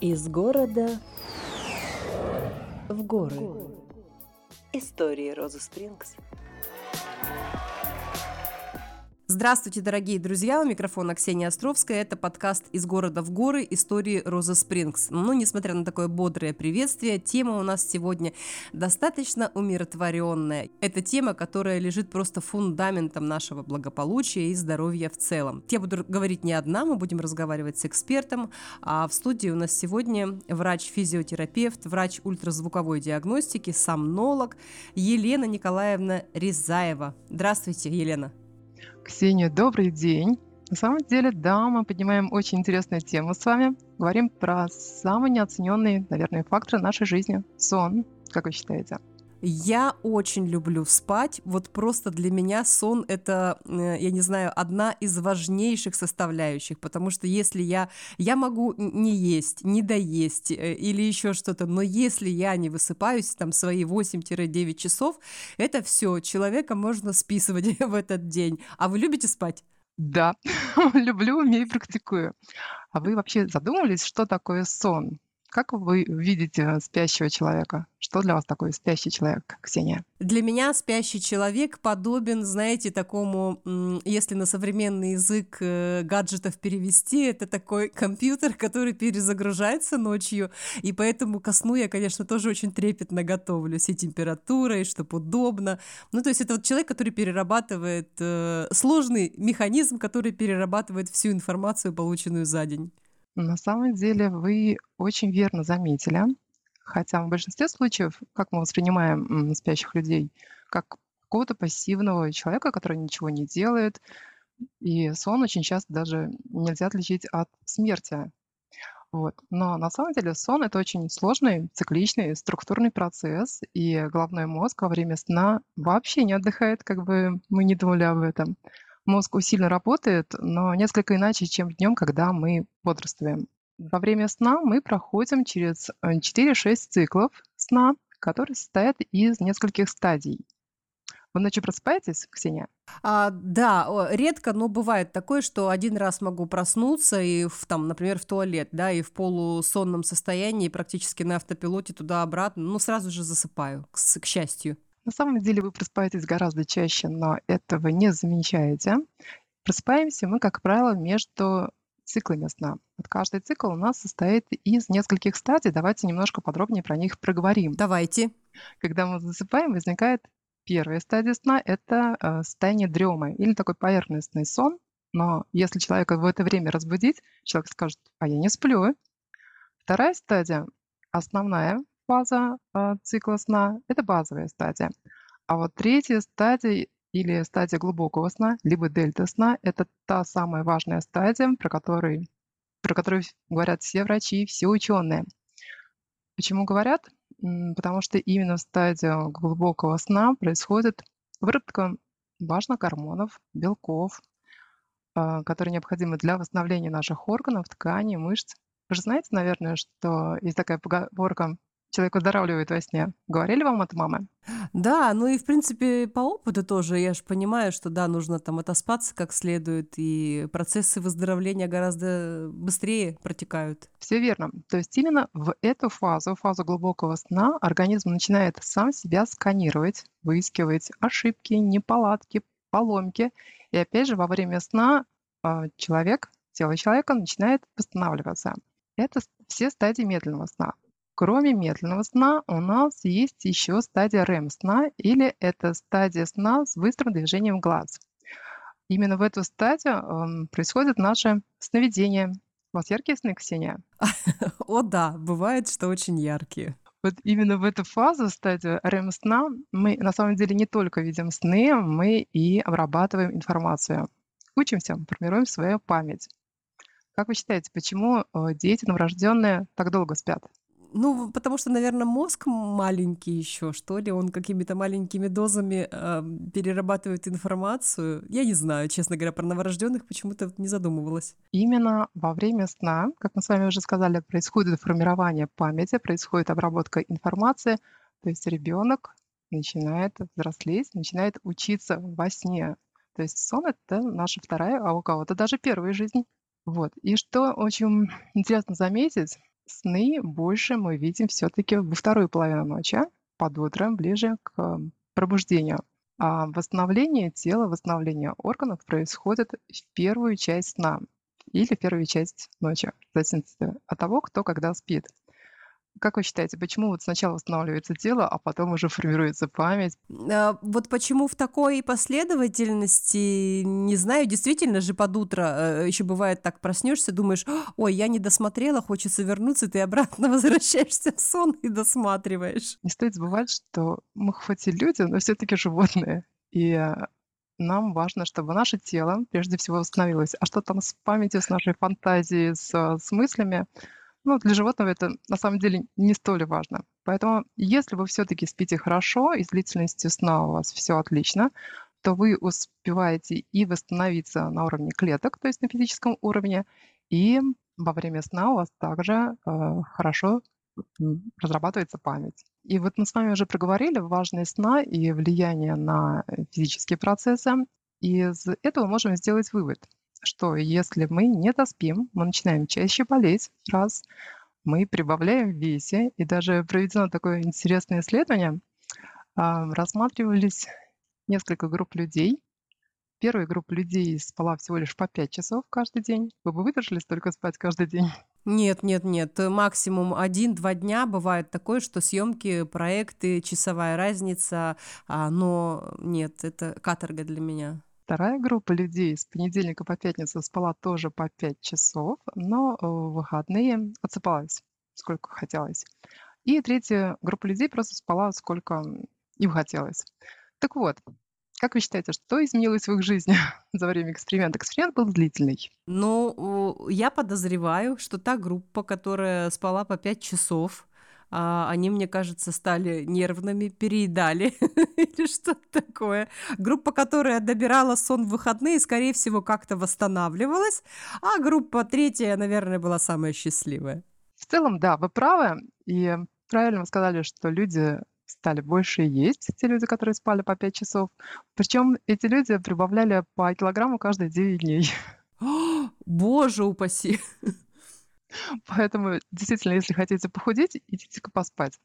Из города в горы. Истории Розы Спрингс. Здравствуйте, дорогие друзья! У микрофона Ксения Островская. Это подкаст «Из города в горы. Истории Розы Спрингс». Ну, несмотря на такое бодрое приветствие, тема у нас сегодня достаточно умиротворенная. Это тема, которая лежит просто фундаментом нашего благополучия и здоровья в целом. Я буду говорить не одна, мы будем разговаривать с экспертом. А в студии у нас сегодня врач-физиотерапевт, врач ультразвуковой диагностики, сомнолог Елена Николаевна Рязаева. Здравствуйте, Елена. Ксения, добрый день. На самом деле, да, мы поднимаем очень интересную тему с вами. Говорим про самый неоцененный, наверное, фактор нашей жизни – сон. Как вы считаете? Я очень люблю спать. Вот просто для меня сон это, э, я не знаю, одна из важнейших составляющих, потому что если я, я могу не есть, не доесть э, или еще что-то, но если я не высыпаюсь там свои 8-9 часов, это все, человека можно списывать в этот день. А вы любите спать? Да, люблю, умею, практикую. А вы вообще задумывались, что такое сон? Как вы видите спящего человека? Что для вас такой спящий человек, Ксения? Для меня спящий человек подобен, знаете, такому, если на современный язык э, гаджетов перевести, это такой компьютер, который перезагружается ночью, и поэтому ко сну я, конечно, тоже очень трепетно готовлюсь, и температурой, чтобы удобно. Ну, то есть это вот человек, который перерабатывает э, сложный механизм, который перерабатывает всю информацию, полученную за день. На самом деле вы очень верно заметили, хотя в большинстве случаев, как мы воспринимаем спящих людей, как какого-то пассивного человека, который ничего не делает, и сон очень часто даже нельзя отличить от смерти. Вот. Но на самом деле сон это очень сложный, цикличный, структурный процесс, и головной мозг во время сна вообще не отдыхает, как бы мы не думали об этом мозг усиленно работает, но несколько иначе, чем днем, когда мы бодрствуем. Во время сна мы проходим через 4-6 э, циклов сна, которые состоят из нескольких стадий. Вы ночью просыпаетесь, Ксения? А, да, редко, но бывает такое, что один раз могу проснуться и, в, там, например, в туалет, да, и в полусонном состоянии, практически на автопилоте туда-обратно, ну, сразу же засыпаю, к, к счастью. На самом деле вы просыпаетесь гораздо чаще, но этого не замечаете. Просыпаемся мы, как правило, между циклами сна. Вот каждый цикл у нас состоит из нескольких стадий. Давайте немножко подробнее про них проговорим. Давайте. Когда мы засыпаем, возникает первая стадия сна – это э, состояние дремы или такой поверхностный сон. Но если человека в это время разбудить, человек скажет, а я не сплю. Вторая стадия, основная, фаза а, цикла сна– это базовая стадия. А вот третья стадия или стадия глубокого сна, либо дельта сна– это та самая важная стадия, про которую, про которую говорят все врачи, все ученые. Почему говорят? Потому что именно в стадию глубокого сна происходит выработка важных гормонов, белков, а, которые необходимы для восстановления наших органов, тканей, мышц. Вы же знаете, наверное, что есть такая поговорка человек выздоравливает во сне. Говорили вам это мамы? Да, ну и в принципе по опыту тоже я же понимаю, что да, нужно там отоспаться как следует, и процессы выздоровления гораздо быстрее протекают. Все верно. То есть именно в эту фазу, фазу глубокого сна, организм начинает сам себя сканировать, выискивать ошибки, неполадки, поломки. И опять же, во время сна а, человек, тело человека начинает восстанавливаться. Это все стадии медленного сна. Кроме медленного сна у нас есть еще стадия REM-сна, или это стадия сна с быстрым движением глаз. Именно в эту стадию э, происходит наше сновидение. У вас яркие сны, Ксения? О да, бывает, что очень яркие. Вот именно в эту фазу, стадию REM-сна, мы на самом деле не только видим сны, мы и обрабатываем информацию. Учимся, формируем свою память. Как вы считаете, почему э, дети новорожденные так долго спят? Ну, потому что, наверное, мозг маленький еще, что ли, он какими-то маленькими дозами э, перерабатывает информацию. Я не знаю, честно говоря, про новорожденных почему-то не задумывалась. Именно во время сна, как мы с вами уже сказали, происходит формирование памяти, происходит обработка информации, то есть ребенок начинает взрослеть, начинает учиться во сне. То есть сон — это наша вторая, а у кого-то даже первая жизнь. Вот. И что очень интересно заметить, сны больше мы видим все-таки во вторую половину ночи, под утро, ближе к пробуждению. А восстановление тела, восстановление органов происходит в первую часть сна или первую часть ночи, в зависимости от того, кто когда спит. Как вы считаете, почему вот сначала восстанавливается тело, а потом уже формируется память? А, вот почему в такой последовательности, не знаю, действительно же под утро э, еще бывает так, проснешься, думаешь, ой, я не досмотрела, хочется вернуться, ты обратно возвращаешься в сон и досматриваешь. Не стоит забывать, что мы хоть и люди, но все-таки животные. И э, нам важно, чтобы наше тело прежде всего восстановилось. А что там с памятью, с нашей фантазией, с, с мыслями, ну, для животного это на самом деле не столь важно. Поэтому, если вы все-таки спите хорошо и с длительностью сна у вас все отлично, то вы успеваете и восстановиться на уровне клеток, то есть на физическом уровне, и во время сна у вас также э, хорошо разрабатывается память. И вот мы с вами уже проговорили важность сна и влияние на физические процессы. Из этого можем сделать вывод, что если мы не доспим, мы начинаем чаще болеть, раз, мы прибавляем в весе, и даже проведено такое интересное исследование, а, рассматривались несколько групп людей. Первая группа людей спала всего лишь по 5 часов каждый день. Вы бы выдержали столько спать каждый день? Нет, нет, нет, максимум один-два дня бывает такое, что съемки, проекты, часовая разница, а, но нет, это каторга для меня. Вторая группа людей с понедельника по пятницу спала тоже по 5 часов, но в выходные отсыпалась сколько хотелось. И третья группа людей просто спала сколько им хотелось. Так вот, как вы считаете, что изменилось в их жизни за время эксперимента? Эксперимент был длительный. Ну, я подозреваю, что та группа, которая спала по 5 часов, а, они, мне кажется, стали нервными, переедали или что-то такое. Группа, которая добирала сон в выходные, скорее всего, как-то восстанавливалась, а группа третья, наверное, была самая счастливая. В целом, да, вы правы, и правильно вы сказали, что люди стали больше есть, те люди, которые спали по 5 часов. Причем эти люди прибавляли по килограмму каждые 9 дней. Боже упаси! Поэтому, действительно, если хотите похудеть, идите-ка поспать.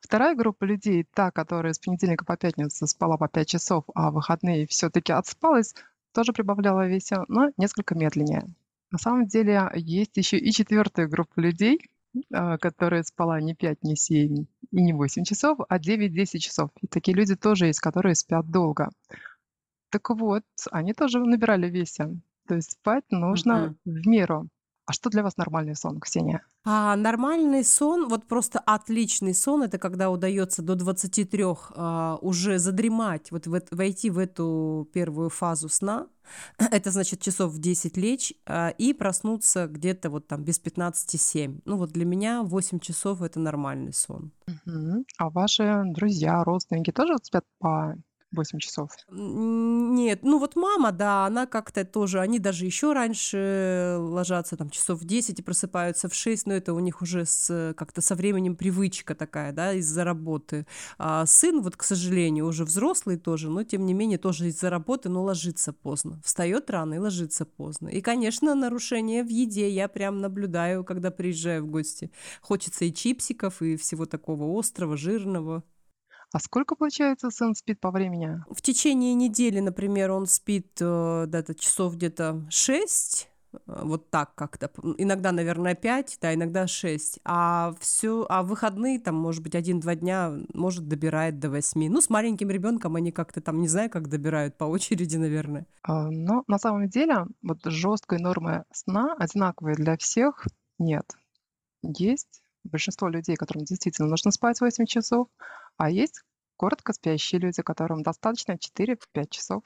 Вторая группа людей, та, которая с понедельника по пятницу спала по 5 часов, а в выходные все-таки отспалась, тоже прибавляла в весе, но несколько медленнее. На самом деле есть еще и четвертая группа людей, а, которая спала не 5, не 7 и не 8 часов, а 9-10 часов. И такие люди тоже есть, которые спят долго. Так вот, они тоже набирали весе. То есть спать нужно mm-hmm. в меру. А что для вас нормальный сон, Ксения? А, нормальный сон, вот просто отличный сон, это когда удается до 23 а, уже задремать, вот в, войти в эту первую фазу сна, это значит часов в 10 лечь а, и проснуться где-то вот там без 15-7. Ну вот для меня 8 часов это нормальный сон. Угу. А ваши друзья, родственники тоже спят по 8 часов? Нет, ну вот мама, да, она как-то тоже, они даже еще раньше ложатся, там, часов в 10 и просыпаются в 6, но это у них уже с, как-то со временем привычка такая, да, из-за работы. А сын, вот, к сожалению, уже взрослый тоже, но тем не менее тоже из-за работы, но ложится поздно. Встает рано и ложится поздно. И, конечно, нарушение в еде я прям наблюдаю, когда приезжаю в гости. Хочется и чипсиков, и всего такого острого, жирного. А сколько, получается, сын спит по времени? В течение недели, например, он спит э, да, часов где-то 6, э, вот так как-то. Иногда, наверное, 5, да, иногда 6. А все, а выходные, там, может быть, один-два дня, может, добирает до 8. Ну, с маленьким ребенком они как-то там, не знаю, как добирают, по очереди, наверное. А, но на самом деле, вот жесткой нормы сна одинаковые для всех нет. Есть большинство людей, которым действительно нужно спать 8 часов, а есть коротко спящие люди, которым достаточно 4-5 часов.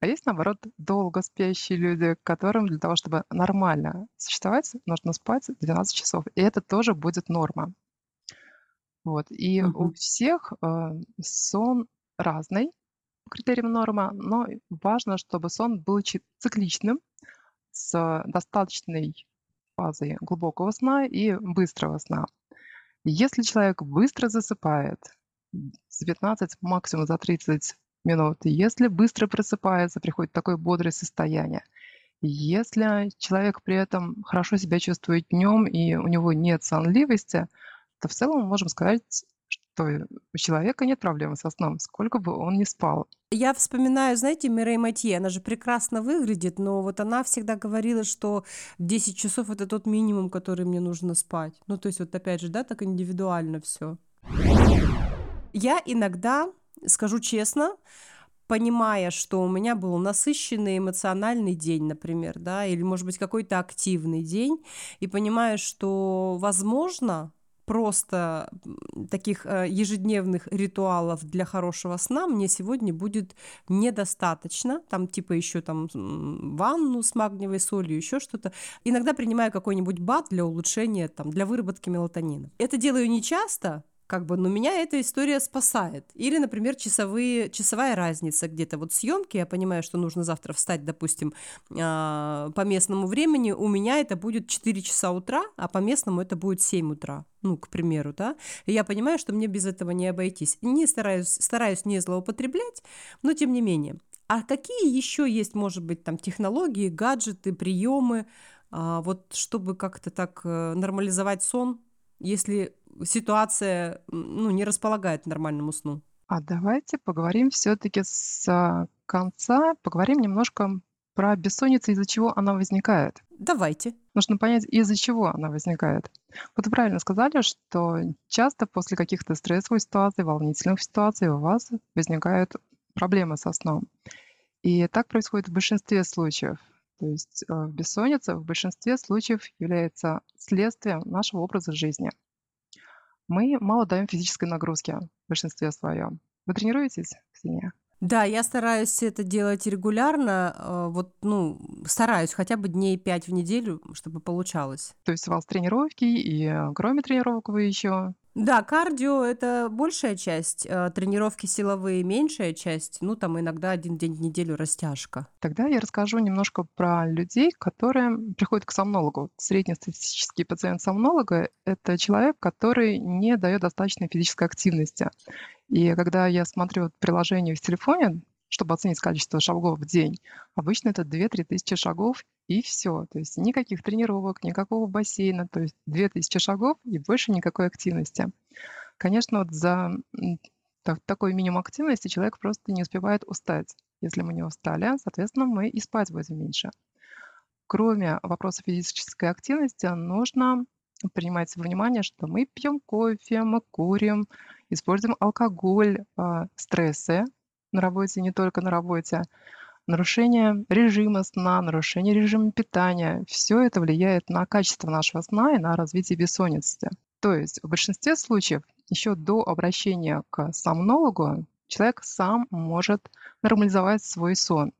А есть, наоборот, долго спящие люди, которым для того, чтобы нормально существовать, нужно спать 12 часов. И это тоже будет норма. Вот. И угу. у всех э, сон разный по критериям норма, но важно, чтобы сон был цикличным, с достаточной фазой глубокого сна и быстрого сна. Если человек быстро засыпает, за 15, максимум за 30 минут. Если быстро просыпается, приходит такое бодрое состояние. Если человек при этом хорошо себя чувствует днем и у него нет сонливости, то в целом мы можем сказать, что у человека нет проблемы со сном, сколько бы он ни спал. Я вспоминаю, знаете, Мирей Матье, она же прекрасно выглядит, но вот она всегда говорила, что 10 часов это тот минимум, который мне нужно спать. Ну, то есть вот опять же, да, так индивидуально все. Я иногда, скажу честно, понимая, что у меня был насыщенный эмоциональный день, например, да, или, может быть, какой-то активный день, и понимая, что, возможно, просто таких э, ежедневных ритуалов для хорошего сна мне сегодня будет недостаточно. Там типа еще там ванну с магниевой солью, еще что-то. Иногда принимаю какой-нибудь бат для улучшения, там, для выработки мелатонина. Это делаю не часто, как бы, но меня эта история спасает. Или, например, часовые, часовая разница где-то. Вот съемки, я понимаю, что нужно завтра встать, допустим, а, по местному времени, у меня это будет 4 часа утра, а по местному это будет 7 утра, ну, к примеру, да. И я понимаю, что мне без этого не обойтись. Не стараюсь, стараюсь не злоупотреблять, но тем не менее. А какие еще есть, может быть, там технологии, гаджеты, приемы, а, вот чтобы как-то так э, нормализовать сон, если ситуация ну, не располагает к нормальному сну. А давайте поговорим все-таки с конца, поговорим немножко про бессонницу, из-за чего она возникает. Давайте. Нужно понять, из-за чего она возникает. Вот вы правильно сказали, что часто после каких-то стрессовых ситуаций, волнительных ситуаций у вас возникают проблемы со сном. И так происходит в большинстве случаев. То есть э, бессонница в большинстве случаев является следствием нашего образа жизни – мы мало даем физической нагрузки в большинстве своем. Вы тренируетесь, Ксения? Да, я стараюсь это делать регулярно, э, вот, ну, стараюсь хотя бы дней пять в неделю, чтобы получалось. То есть у вас тренировки, и э, кроме тренировок вы еще да, кардио это большая часть, э, тренировки силовые меньшая часть, ну там иногда один день в неделю растяжка. Тогда я расскажу немножко про людей, которые приходят к сомнологу. Среднестатистический пациент сомнолога – это человек, который не дает достаточной физической активности. И когда я смотрю приложение в телефоне, чтобы оценить количество шагов в день, обычно это 2-3 тысячи шагов и все. То есть никаких тренировок, никакого бассейна, то есть 2000 шагов и больше никакой активности. Конечно, вот за такой минимум активности человек просто не успевает устать. Если мы не устали, соответственно, мы и спать будем меньше. Кроме вопроса физической активности, нужно принимать во внимание, что мы пьем кофе, мы курим, используем алкоголь, а, стрессы на работе, не только на работе, нарушение режима сна, нарушение режима питания. Все это влияет на качество нашего сна и на развитие бессонницы. То есть в большинстве случаев еще до обращения к сомнологу человек сам может нормализовать свой сон.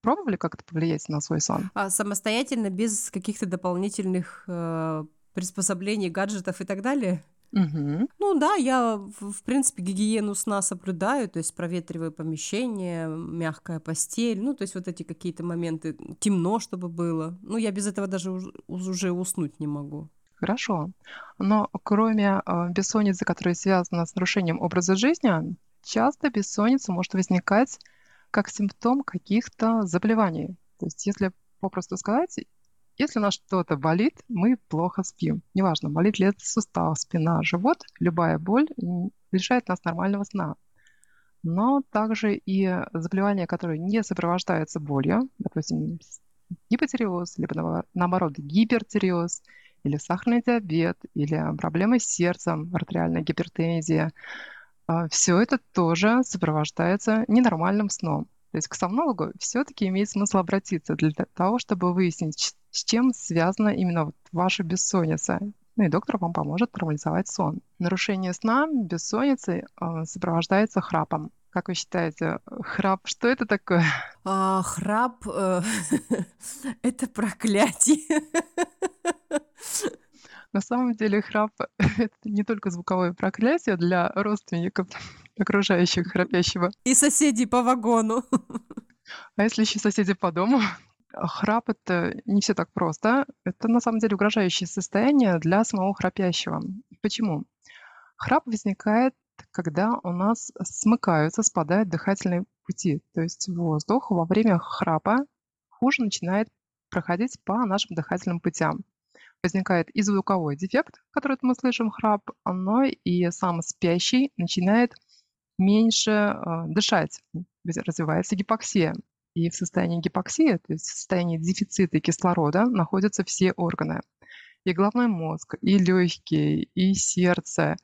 Пробовали как-то повлиять на свой сон? А самостоятельно, без каких-то дополнительных э, приспособлений, гаджетов и так далее? Угу. Ну да, я, в принципе, гигиену сна соблюдаю, то есть проветриваю помещение, мягкая постель, ну, то есть вот эти какие-то моменты, темно, чтобы было. Ну, я без этого даже уже уснуть не могу. Хорошо. Но кроме э, бессонницы, которая связана с нарушением образа жизни, часто бессонница может возникать как симптом каких-то заболеваний. То есть, если попросту сказать, если у нас что-то болит, мы плохо спим. Неважно, болит ли это сустав, спина, живот, любая боль лишает нас нормального сна. Но также и заболевания, которые не сопровождаются болью, допустим, гипотериоз, либо наоборот гипертиреоз, или сахарный диабет, или проблемы с сердцем, артериальная гипертензия, а, все это тоже сопровождается ненормальным сном. То есть к сомнологу все-таки имеет смысл обратиться для того, чтобы выяснить, с чем связана именно вот ваша бессонница. Ну и доктор вам поможет нормализовать сон. Нарушение сна бессонницы э, сопровождается храпом. Как вы считаете, храп, что это такое? А, храп э, это проклятие. На самом деле храп — это не только звуковое проклятие для родственников окружающих храпящего. И соседей по вагону. А если еще соседи по дому? Храп — это не все так просто. Это на самом деле угрожающее состояние для самого храпящего. Почему? Храп возникает, когда у нас смыкаются, спадают дыхательные пути. То есть воздух во время храпа хуже начинает проходить по нашим дыхательным путям. Возникает и звуковой дефект, который мы слышим, храп, но и сам спящий начинает меньше э, дышать, развивается гипоксия. И в состоянии гипоксии, то есть в состоянии дефицита кислорода, находятся все органы. И головной мозг, и легкие, и сердце,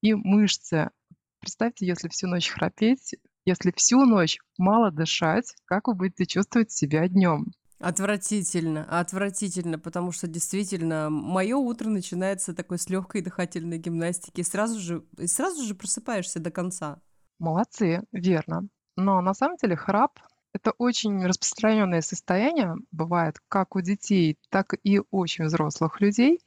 и мышцы. Представьте, если всю ночь храпеть, если всю ночь мало дышать, как вы будете чувствовать себя днем? Отвратительно, отвратительно, потому что действительно мое утро начинается такой с легкой дыхательной гимнастики, и сразу же, и сразу же просыпаешься до конца. Молодцы, верно. Но на самом деле храп это очень распространенное состояние, бывает как у детей, так и у очень взрослых людей.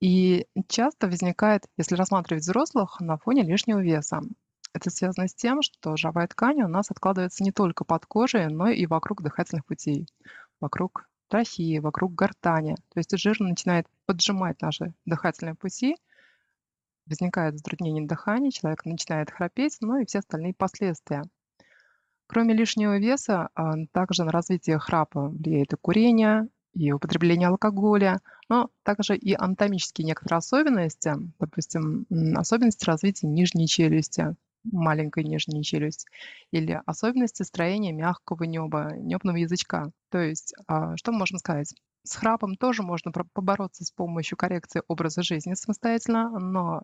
И часто возникает, если рассматривать взрослых, на фоне лишнего веса. Это связано с тем, что жировая ткань у нас откладывается не только под кожей, но и вокруг дыхательных путей, вокруг трахеи, вокруг гортани. То есть жир начинает поджимать наши дыхательные пути, возникает затруднение дыхания, человек начинает храпеть, ну и все остальные последствия. Кроме лишнего веса, а, также на развитие храпа влияет и курение, и употребление алкоголя, но также и анатомические некоторые особенности, допустим, особенности развития нижней челюсти, маленькой нижней челюсть, или особенности строения мягкого неба, небного язычка. То есть, а, что мы можем сказать? С храпом тоже можно побороться с помощью коррекции образа жизни самостоятельно, но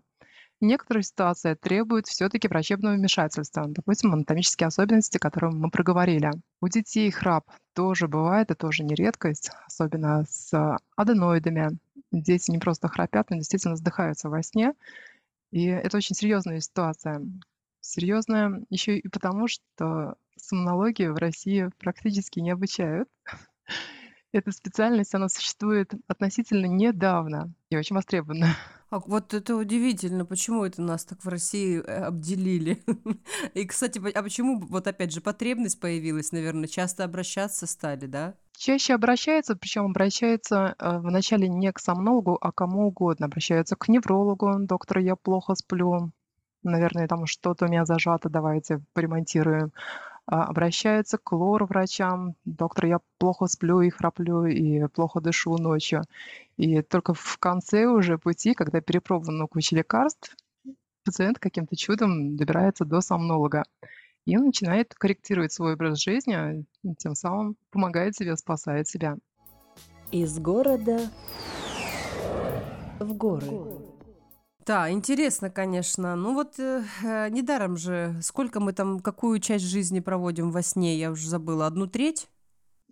Некоторые ситуации требуют все-таки врачебного вмешательства, допустим, анатомические особенности, которые мы проговорили. У детей храп тоже бывает, это тоже не редкость, особенно с аденоидами. Дети не просто храпят, но действительно вздыхаются во сне. И это очень серьезная ситуация. Серьезная еще и потому, что сомнологию в России практически не обучают. Эта специальность, она существует относительно недавно и очень востребована. А вот это удивительно, почему это нас так в России э, обделили. И, кстати, а почему вот опять же потребность появилась, наверное, часто обращаться стали, да? Чаще обращаются, причем обращаются э, вначале не к сомнологу, а кому угодно. Обращаются к неврологу, доктор, я плохо сплю, наверное, там что-то у меня зажато, давайте поремонтируем. А, обращаются к лор-врачам. Доктор, я плохо сплю и храплю, и плохо дышу ночью. И только в конце уже пути, когда перепробована куча лекарств, пациент каким-то чудом добирается до сомнолога и начинает корректировать свой образ жизни, тем самым помогает себе, спасает себя. Из города в горы. Да, интересно, конечно. Ну вот э, э, недаром же, сколько мы там, какую часть жизни проводим во сне, я уже забыла, одну треть?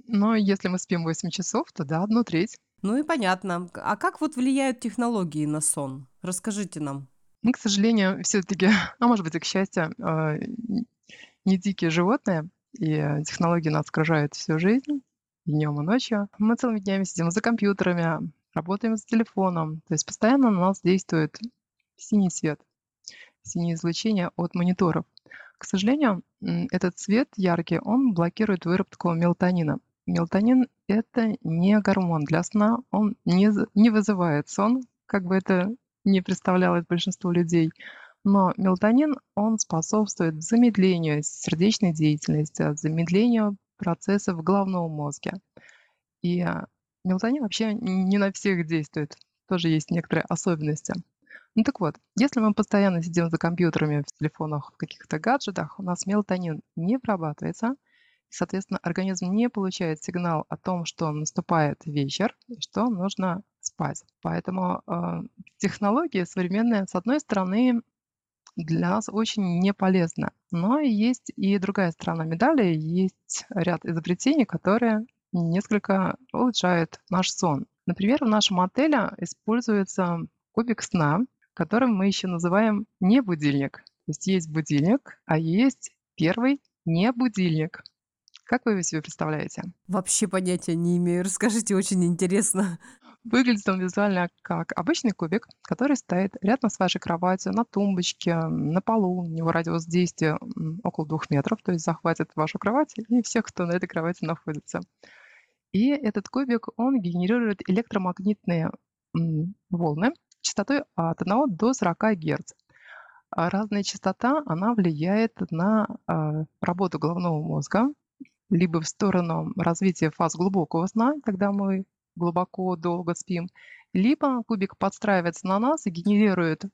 Но если мы спим 8 часов, то да, одну треть. Ну и понятно. А как вот влияют технологии на сон? Расскажите нам. Мы, к сожалению, все-таки, а может быть и к счастью, э, не дикие животные, и технологии нас окружают всю жизнь, днем и ночью. Мы целыми днями сидим за компьютерами, работаем с телефоном, то есть постоянно на нас действует синий свет, синее излучение от мониторов. К сожалению, этот цвет яркий, он блокирует выработку мелатонина. Мелатонин – это не гормон для сна, он не, не вызывает сон, как бы это не представлялось большинству людей. Но мелатонин, он способствует замедлению сердечной деятельности, замедлению процессов в головном мозге. И а, мелатонин вообще не на всех действует, тоже есть некоторые особенности. Ну так вот, если мы постоянно сидим за компьютерами, в телефонах, в каких-то гаджетах, у нас мелатонин не вырабатывается, соответственно, организм не получает сигнал о том, что наступает вечер что нужно спать. Поэтому э, технологии современные, с одной стороны, для нас очень не полезны, но есть и другая сторона медали, есть ряд изобретений, которые несколько улучшают наш сон. Например, в нашем отеле используется кубик сна, которым мы еще называем не будильник. То есть есть будильник, а есть первый не будильник. Как вы его себе представляете? Вообще понятия не имею. Расскажите, очень интересно. Выглядит он визуально как обычный кубик, который стоит рядом с вашей кроватью, на тумбочке, на полу. У него радиус действия около двух метров, то есть захватит вашу кровать и всех, кто на этой кровати находится. И этот кубик, он генерирует электромагнитные волны, частотой от 1 до 40 Гц. А разная частота, она влияет на а, работу головного мозга, либо в сторону развития фаз глубокого сна, когда мы глубоко, долго спим, либо кубик подстраивается на нас и генерирует э,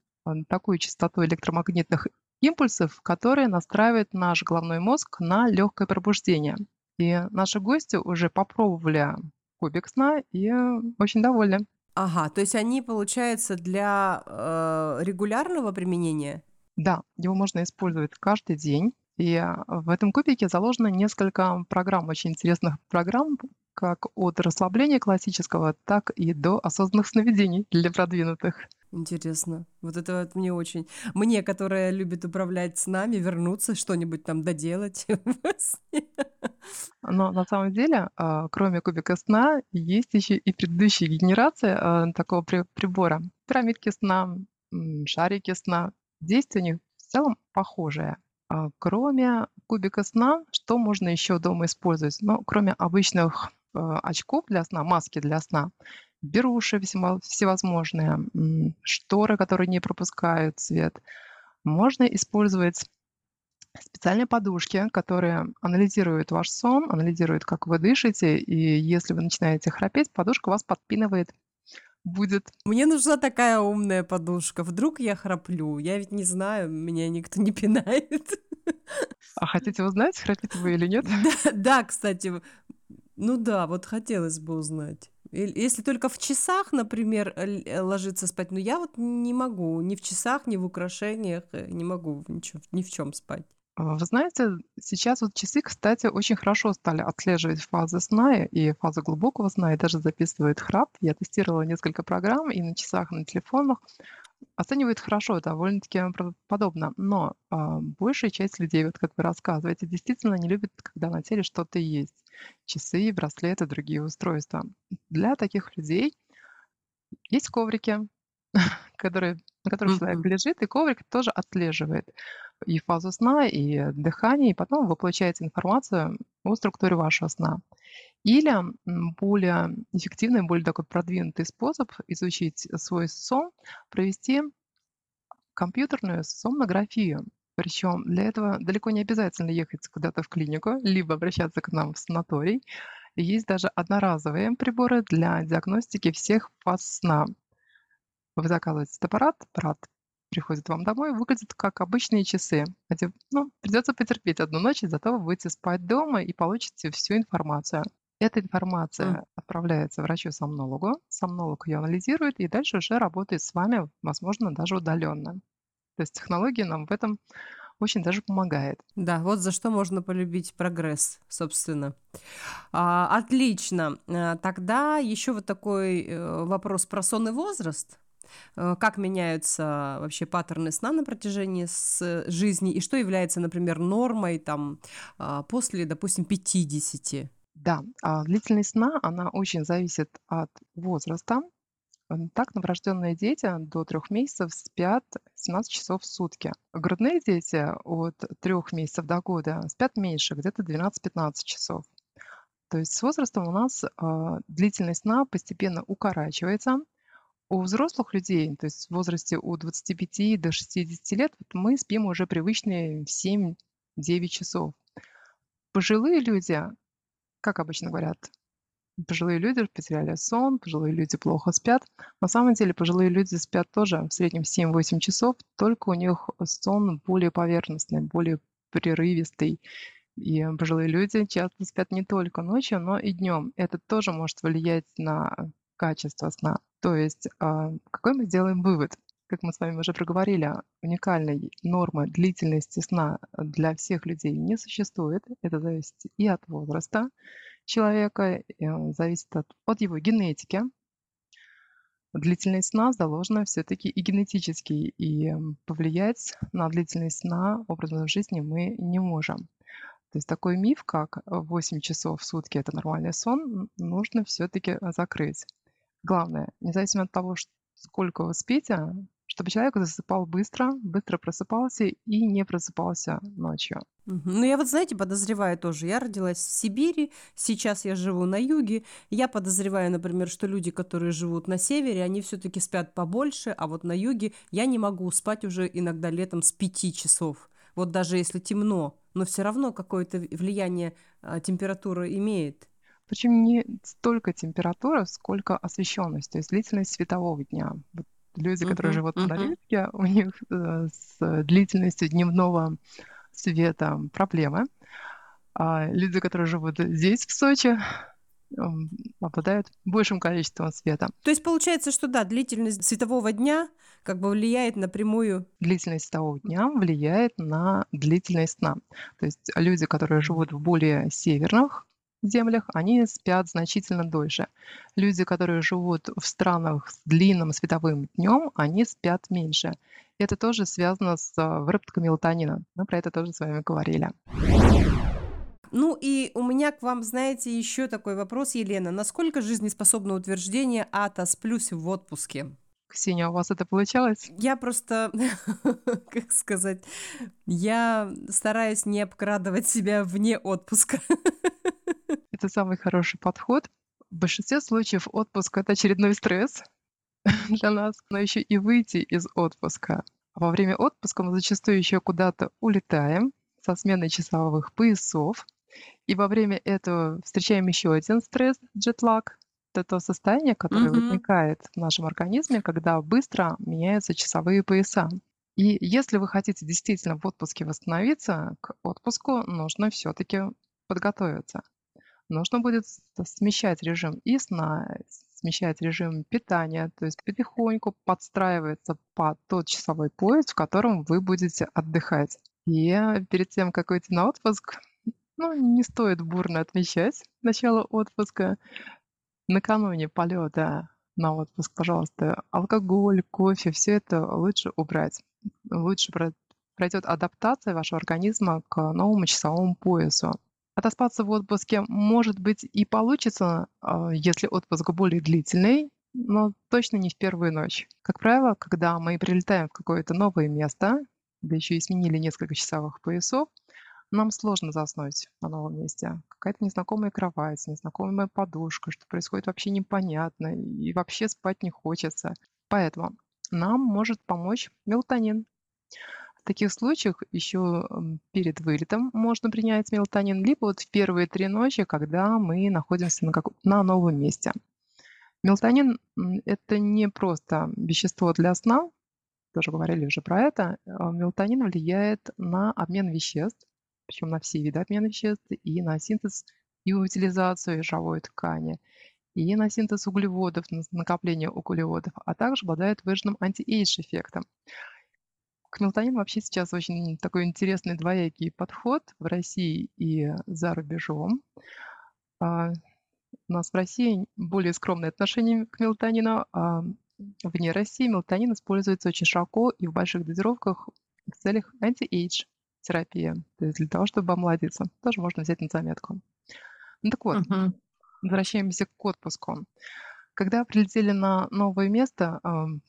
такую частоту электромагнитных импульсов, которая настраивает наш головной мозг на легкое пробуждение. И наши гости уже попробовали кубик сна и очень довольны. Ага, то есть они, получается, для э, регулярного применения? Да, его можно использовать каждый день. И а, в этом кубике заложено несколько программ, очень интересных программ, как от расслабления классического, так и до осознанных сновидений для продвинутых. Интересно. Вот это вот мне очень... Мне, которая любит управлять с нами, вернуться, что-нибудь там доделать Но на самом деле, а, кроме кубика сна, есть еще и предыдущая генерация а, такого прибора. Пирамидки сна, шарики сна. Действие у них в целом похожее. А, кроме кубика сна, что можно еще дома использовать? Ну, кроме обычных очков для сна, маски для сна, беруши всевозможные, шторы, которые не пропускают свет. Можно использовать специальные подушки, которые анализируют ваш сон, анализируют, как вы дышите, и если вы начинаете храпеть, подушка вас подпинывает будет. Мне нужна такая умная подушка. Вдруг я храплю. Я ведь не знаю, меня никто не пинает. А хотите узнать, храпите вы или нет? Да, да, кстати. Ну да, вот хотелось бы узнать. Если только в часах, например, э, ложиться спать, но я вот не могу ни в часах, ни в украшениях, э, не могу ничего, ни в чем спать. А, вы знаете, сейчас вот часы, кстати, очень хорошо стали отслеживать фазы сна и фазы глубокого сна, и даже записывают храп. Я тестировала несколько программ и на часах, и на телефонах. Оценивает хорошо, довольно-таки подобно. Но а, большая часть людей, вот как вы рассказываете, действительно не любит, когда на теле что-то есть. Часы, браслеты, другие устройства. Для таких людей есть коврики, которые, на которых человек лежит, и коврик тоже отслеживает и фазу сна, и дыхание, и потом вы получаете информацию о структуре вашего сна. Или более эффективный, более такой продвинутый способ изучить свой сон, провести компьютерную сомнографию. Причем для этого далеко не обязательно ехать куда-то в клинику, либо обращаться к нам в санаторий. Есть даже одноразовые приборы для диагностики всех фаз сна. Вы заказываете этот аппарат, аппарат приходит вам домой, выглядит как обычные часы. Ну, придется потерпеть одну ночь, зато вы будете спать дома и получите всю информацию. Эта информация mm. отправляется врачу-сомнологу, сомнолог ее анализирует и дальше уже работает с вами, возможно, даже удаленно. То есть технология нам в этом очень даже помогает. Да, вот за что можно полюбить прогресс, собственно. А, отлично. А, тогда еще вот такой э, вопрос про сонный возраст. Э, как меняются вообще паттерны сна на протяжении с жизни и что является, например, нормой там а, после, допустим, 50? Да, а длительность сна, она очень зависит от возраста. Так, новорожденные дети до трех месяцев спят 17 часов в сутки. Грудные дети от трех месяцев до года спят меньше, где-то 12-15 часов. То есть с возрастом у нас э, длительность сна постепенно укорачивается, у взрослых людей, то есть в возрасте от 25 до 60 лет, вот мы спим уже привычные 7-9 часов. Пожилые люди, как обычно говорят, пожилые люди потеряли сон, пожилые люди плохо спят. На самом деле пожилые люди спят тоже в среднем 7-8 часов, только у них сон более поверхностный, более прерывистый. И пожилые люди часто спят не только ночью, но и днем. Это тоже может влиять на качество сна. То есть а, какой мы делаем вывод? Как мы с вами уже проговорили, уникальной нормы длительности сна для всех людей не существует. Это зависит и от возраста человека, зависит от, от его генетики. Длительность сна заложена все-таки и генетически, и повлиять на длительность сна образом жизни мы не можем. То есть такой миф, как 8 часов в сутки – это нормальный сон, нужно все-таки закрыть. Главное, независимо от того, сколько вы спите, чтобы человек засыпал быстро, быстро просыпался и не просыпался ночью. Ну, я вот, знаете, подозреваю тоже. Я родилась в Сибири, сейчас я живу на юге. Я подозреваю, например, что люди, которые живут на севере, они все-таки спят побольше, а вот на юге я не могу спать уже иногда летом с пяти часов. Вот даже если темно, но все равно какое-то влияние а, температура имеет? Причем не столько температура, сколько освещенность, то есть длительность светового дня. Вот люди, которые Мгм, живут в мгм. Норвегии, у них э, с длительностью дневного света проблемы. А люди, которые живут здесь, в Сочи, м, обладают большим количеством света. То есть получается, что да, длительность светового дня как бы влияет напрямую. Длительность светового дня влияет на длительность сна. То есть люди, которые живут в более северных землях, они спят значительно дольше. Люди, которые живут в странах с длинным световым днем, они спят меньше. Это тоже связано с а, выработкой мелатонина. Мы про это тоже с вами говорили. Ну и у меня к вам, знаете, еще такой вопрос, Елена. Насколько жизнеспособно утверждение «Ата, сплюсь в отпуске»? Ксения, у вас это получалось? Я просто, как сказать, я стараюсь не обкрадывать себя вне отпуска. Это самый хороший подход. В большинстве случаев отпуск — это очередной стресс для нас, но еще и выйти из отпуска. А Во время отпуска мы зачастую еще куда-то улетаем со сменой часовых поясов, и во время этого встречаем еще один стресс, джетлаг. Это то состояние, которое Мгм. возникает в нашем организме, когда быстро меняются часовые пояса. И если вы хотите действительно в отпуске восстановиться, к отпуску нужно все-таки подготовиться. Нужно будет смещать режим и сна, смещать режим питания, то есть потихоньку подстраивается под тот часовой пояс, в котором вы будете отдыхать. И э, перед тем, как уйти на отпуск, ну, не стоит бурно отмечать начало отпуска. Накануне полета на отпуск, пожалуйста, алкоголь, кофе, все это лучше убрать. Лучше про- пройдет адаптация вашего организма к новому часовому поясу. Отоспаться в отпуске, может быть, и получится, а, если отпуск более длительный, но точно не в первую ночь. Как правило, когда мы прилетаем в какое-то новое место, да еще и сменили несколько часовых поясов, нам сложно заснуть на новом месте. Какая-то незнакомая кровать, незнакомая подушка, что происходит вообще непонятно, и вообще спать не хочется. Поэтому нам может помочь мелатонин. Таких случаях еще перед вылетом можно принять мелатонин, либо вот в первые три ночи, когда мы находимся на, како- на новом месте. Мелатонин это не просто вещество для сна, тоже говорили уже про это. А, Мелатонин влияет на обмен веществ, причем на все виды обмена веществ, и на синтез и утилизацию жировой ткани, и на синтез углеводов, на накопление углеводов, а также обладает выраженным anti-age эффектом. К мелатонину вообще сейчас очень такой интересный двоякий подход в России и за рубежом. А, У нас в России более скромное отношение к мелатонину, а вне России мелатонин используется очень широко и в больших дозировках в целях anti-age терапии, то есть для того, чтобы омладиться. Тоже можно взять на заметку. Ну так вот, Мгм. возвращаемся к отпуску. Когда прилетели на новое место, ам,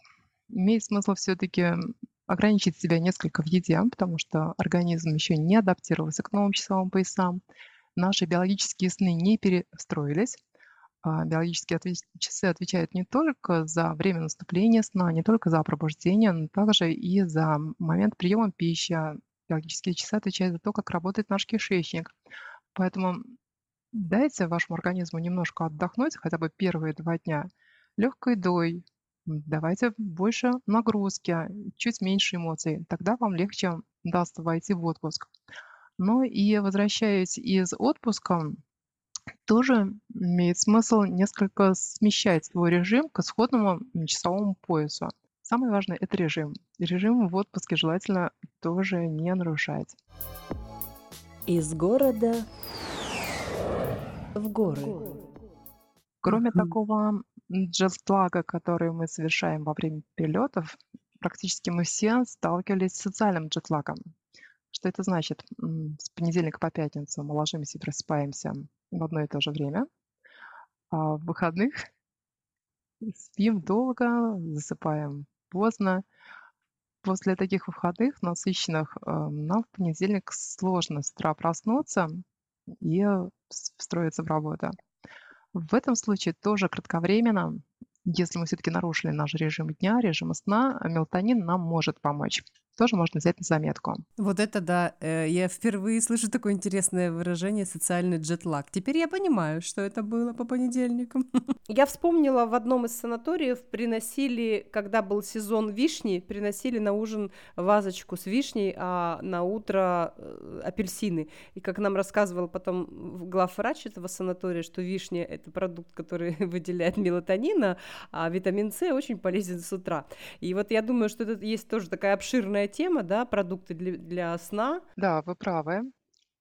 имеет смысл все-таки ограничить себя несколько в еде, потому что организм еще не адаптировался к новым часовым поясам. Наши биологические сны не перестроились. А Биологические часы отвечают не только за время наступления сна, не только за пробуждение, но также и за момент приема пищи. Биологические часы отвечают за то, как работает наш кишечник. Поэтому дайте вашему организму немножко отдохнуть, хотя бы первые два дня, легкой едой, давайте больше нагрузки, чуть меньше эмоций. Тогда вам легче даст войти в отпуск. Ну и возвращаясь из отпуска, тоже имеет смысл несколько смещать свой режим к исходному часовому поясу. Самое важное– это режим. Режим в отпуске желательно тоже не нарушать. Из города в горы. Кроме такого джетлага, который мы совершаем во время перелетов, практически мы все сталкивались с социальным джетлагом. Что это значит? С понедельника по пятницу мы ложимся и просыпаемся в одно и то же время, а в выходных спим долго, засыпаем поздно. После таких выходных насыщенных э, нам в понедельник сложно с утра проснуться и вс- встроиться в работу. В этом случае тоже кратковременно, если мы все-таки нарушили наш режим дня, режим сна, мелатонин нам может помочь. Тоже можно взять на заметку. Вот это да, э, я впервые слышу такое интересное выражение «социальный джетлаг». Теперь я понимаю, что это было по понедельникам. Я вспомнила, в одном из санаториев приносили, когда был сезон вишни, приносили на ужин вазочку с вишней, а на утро э, апельсины. И как нам рассказывал потом главврач этого санатория, что вишня — это продукт, который выделяет мелатонин, а витамин С очень полезен с утра. И вот я думаю, что это есть тоже такая обширная тема, да, продукты для, для сна. Да, вы правы.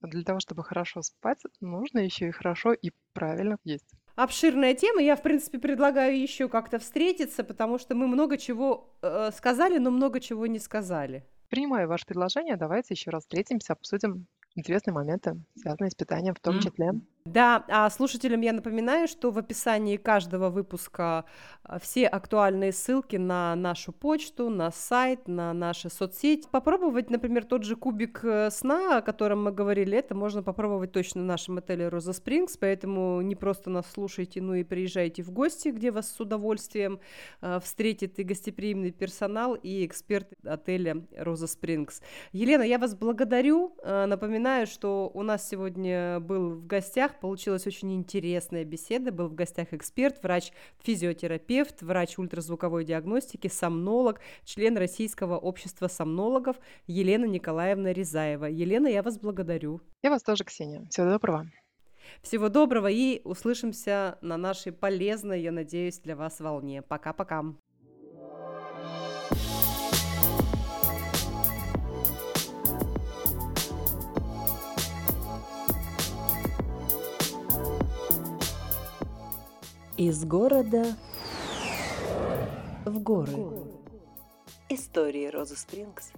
Для того, чтобы хорошо спать, нужно еще и хорошо и правильно есть обширная тема. Я, в принципе, предлагаю еще как-то встретиться, потому что мы много чего э, сказали, но много чего не сказали. Принимаю ваше предложение. Давайте еще раз встретимся, обсудим интересные моменты, связанные с питанием в том числе. Да, а слушателям я напоминаю, что в описании каждого выпуска а, все актуальные ссылки на нашу почту, на сайт, на наши соцсети. Попробовать, например, тот же кубик э, сна, о котором мы говорили, это можно попробовать точно в нашем отеле Роза Спрингс, поэтому не просто нас слушайте, но и приезжайте в гости, где вас с удовольствием э, встретит и гостеприимный персонал, и эксперты отеля Роза Спрингс. Елена, я вас благодарю. Э, напоминаю, что у нас сегодня был в гостях Получилась очень интересная беседа. Был в гостях эксперт, врач-физиотерапевт, врач ультразвуковой диагностики, сомнолог, член Российского общества сомнологов Елена Николаевна Рязаева. Елена, я вас благодарю. Я вас тоже, Ксения. Всего доброго. Всего доброго и услышимся на нашей полезной, я надеюсь, для вас волне. Пока-пока. Из города в горы. Истории Розы Спрингс